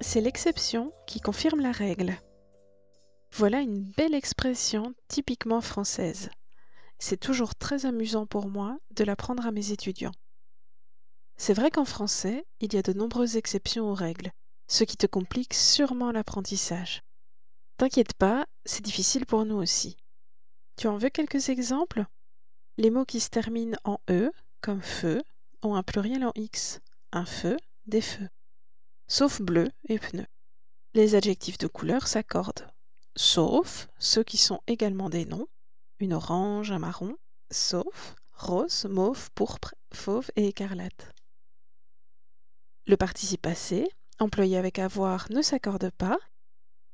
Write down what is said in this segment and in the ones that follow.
c'est l'exception qui confirme la règle. Voilà une belle expression typiquement française. C'est toujours très amusant pour moi de l'apprendre à mes étudiants. C'est vrai qu'en français, il y a de nombreuses exceptions aux règles, ce qui te complique sûrement l'apprentissage. T'inquiète pas, c'est difficile pour nous aussi. Tu en veux quelques exemples? Les mots qui se terminent en E, comme feu, ont un pluriel en X. Un feu, des feux. Sauf bleu et pneu. Les adjectifs de couleur s'accordent. Sauf ceux qui sont également des noms. Une orange, un marron. Sauf rose, mauve, pourpre, fauve et écarlate. Le participe passé, employé avec avoir, ne s'accorde pas,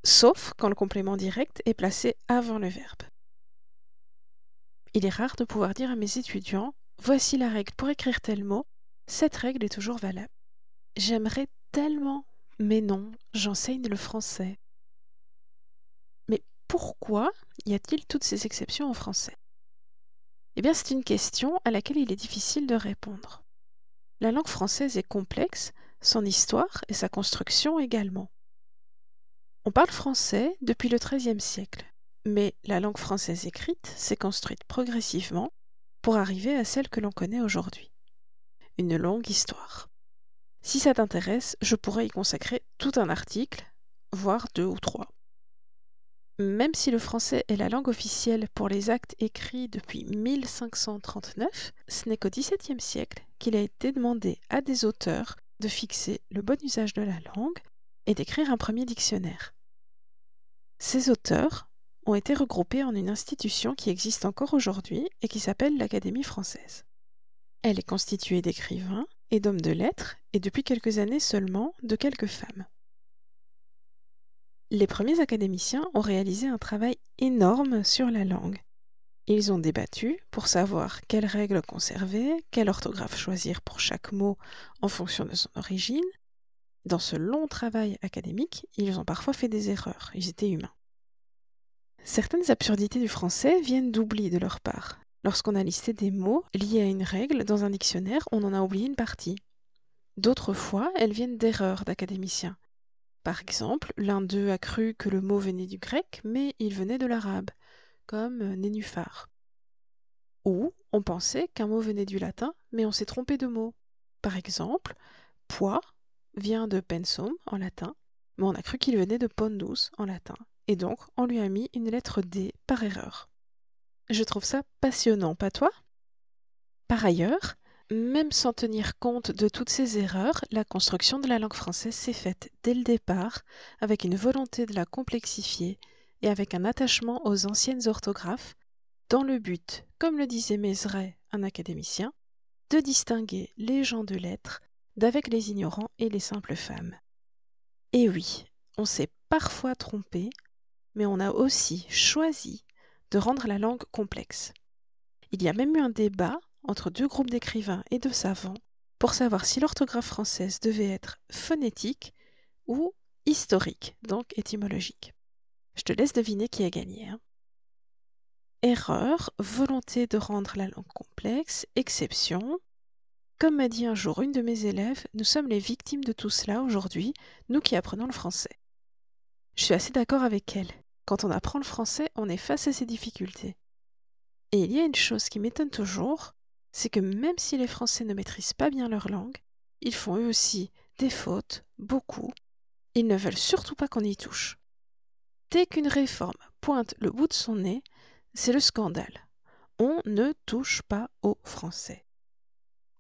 sauf quand le complément direct est placé avant le verbe. Il est rare de pouvoir dire à mes étudiants Voici la règle pour écrire tel mot, cette règle est toujours valable. J'aimerais tellement, mais non, j'enseigne le français. Mais pourquoi y a-t-il toutes ces exceptions en français? Eh bien, c'est une question à laquelle il est difficile de répondre. La langue française est complexe, son histoire et sa construction également. On parle français depuis le XIIIe siècle, mais la langue française écrite s'est construite progressivement pour arriver à celle que l'on connaît aujourd'hui. Une longue histoire. Si ça t'intéresse, je pourrais y consacrer tout un article, voire deux ou trois. Même si le français est la langue officielle pour les actes écrits depuis 1539, ce n'est qu'au XVIIe siècle qu'il a été demandé à des auteurs de fixer le bon usage de la langue et d'écrire un premier dictionnaire. Ces auteurs ont été regroupés en une institution qui existe encore aujourd'hui et qui s'appelle l'Académie française. Elle est constituée d'écrivains et d'hommes de lettres et depuis quelques années seulement de quelques femmes. Les premiers académiciens ont réalisé un travail énorme sur la langue. Ils ont débattu pour savoir quelles règles conserver, quelle orthographe choisir pour chaque mot en fonction de son origine. Dans ce long travail académique, ils ont parfois fait des erreurs, ils étaient humains. Certaines absurdités du français viennent d'oubli de leur part. Lorsqu'on a listé des mots liés à une règle dans un dictionnaire, on en a oublié une partie. D'autres fois, elles viennent d'erreurs d'académiciens. Par exemple, l'un d'eux a cru que le mot venait du grec, mais il venait de l'arabe, comme nénuphar. Ou on pensait qu'un mot venait du latin, mais on s'est trompé de mot. Par exemple, poids vient de pensum en latin, mais on a cru qu'il venait de pondus en latin, et donc on lui a mis une lettre D par erreur. Je trouve ça passionnant, pas toi? Par ailleurs, même sans tenir compte de toutes ces erreurs, la construction de la langue française s'est faite dès le départ avec une volonté de la complexifier et avec un attachement aux anciennes orthographes, dans le but, comme le disait Mézeray, un académicien, de distinguer les gens de lettres d'avec les ignorants et les simples femmes. Et oui, on s'est parfois trompé, mais on a aussi choisi de rendre la langue complexe. Il y a même eu un débat entre deux groupes d'écrivains et de savants pour savoir si l'orthographe française devait être phonétique ou historique, donc étymologique. Je te laisse deviner qui a gagné. Hein. Erreur, volonté de rendre la langue complexe, exception. Comme m'a dit un jour une de mes élèves, nous sommes les victimes de tout cela aujourd'hui, nous qui apprenons le français. Je suis assez d'accord avec elle. Quand on apprend le français, on est face à ces difficultés. Et il y a une chose qui m'étonne toujours, c'est que même si les Français ne maîtrisent pas bien leur langue, ils font eux aussi des fautes, beaucoup. Ils ne veulent surtout pas qu'on y touche. Dès qu'une réforme pointe le bout de son nez, c'est le scandale. On ne touche pas aux Français.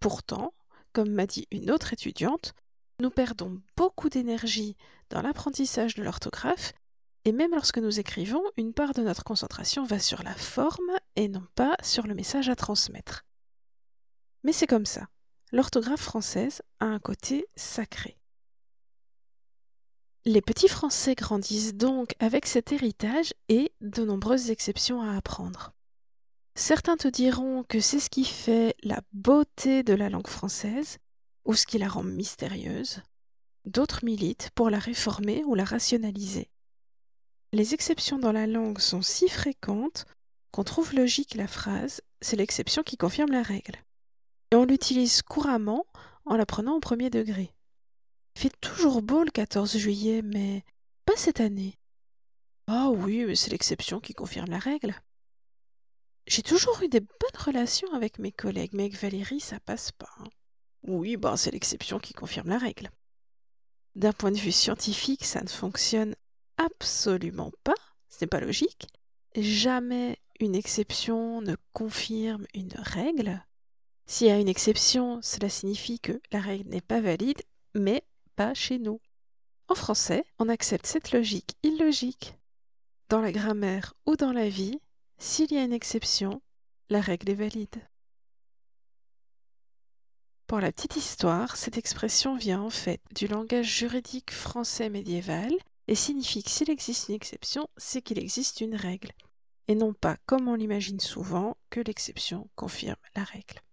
Pourtant, comme m'a dit une autre étudiante, nous perdons beaucoup d'énergie dans l'apprentissage de l'orthographe et même lorsque nous écrivons, une part de notre concentration va sur la forme et non pas sur le message à transmettre. Mais c'est comme ça. L'orthographe française a un côté sacré. Les petits Français grandissent donc avec cet héritage et de nombreuses exceptions à apprendre. Certains te diront que c'est ce qui fait la beauté de la langue française ou ce qui la rend mystérieuse. D'autres militent pour la réformer ou la rationaliser. Les exceptions dans la langue sont si fréquentes qu'on trouve logique la phrase c'est l'exception qui confirme la règle et on l'utilise couramment en la prenant au premier degré. Il fait toujours beau le 14 juillet, mais pas cette année. Ah oui, mais c'est l'exception qui confirme la règle. J'ai toujours eu des bonnes relations avec mes collègues, mais avec Valérie, ça passe pas. hein. Oui, ben c'est l'exception qui confirme la règle. D'un point de vue scientifique, ça ne fonctionne absolument pas. Ce n'est pas logique. Jamais une exception ne confirme une règle. S'il y a une exception, cela signifie que la règle n'est pas valide, mais pas chez nous. En français, on accepte cette logique illogique. Dans la grammaire ou dans la vie, s'il y a une exception, la règle est valide. Pour la petite histoire, cette expression vient en fait du langage juridique français médiéval et signifie que s'il existe une exception, c'est qu'il existe une règle, et non pas, comme on l'imagine souvent, que l'exception confirme la règle.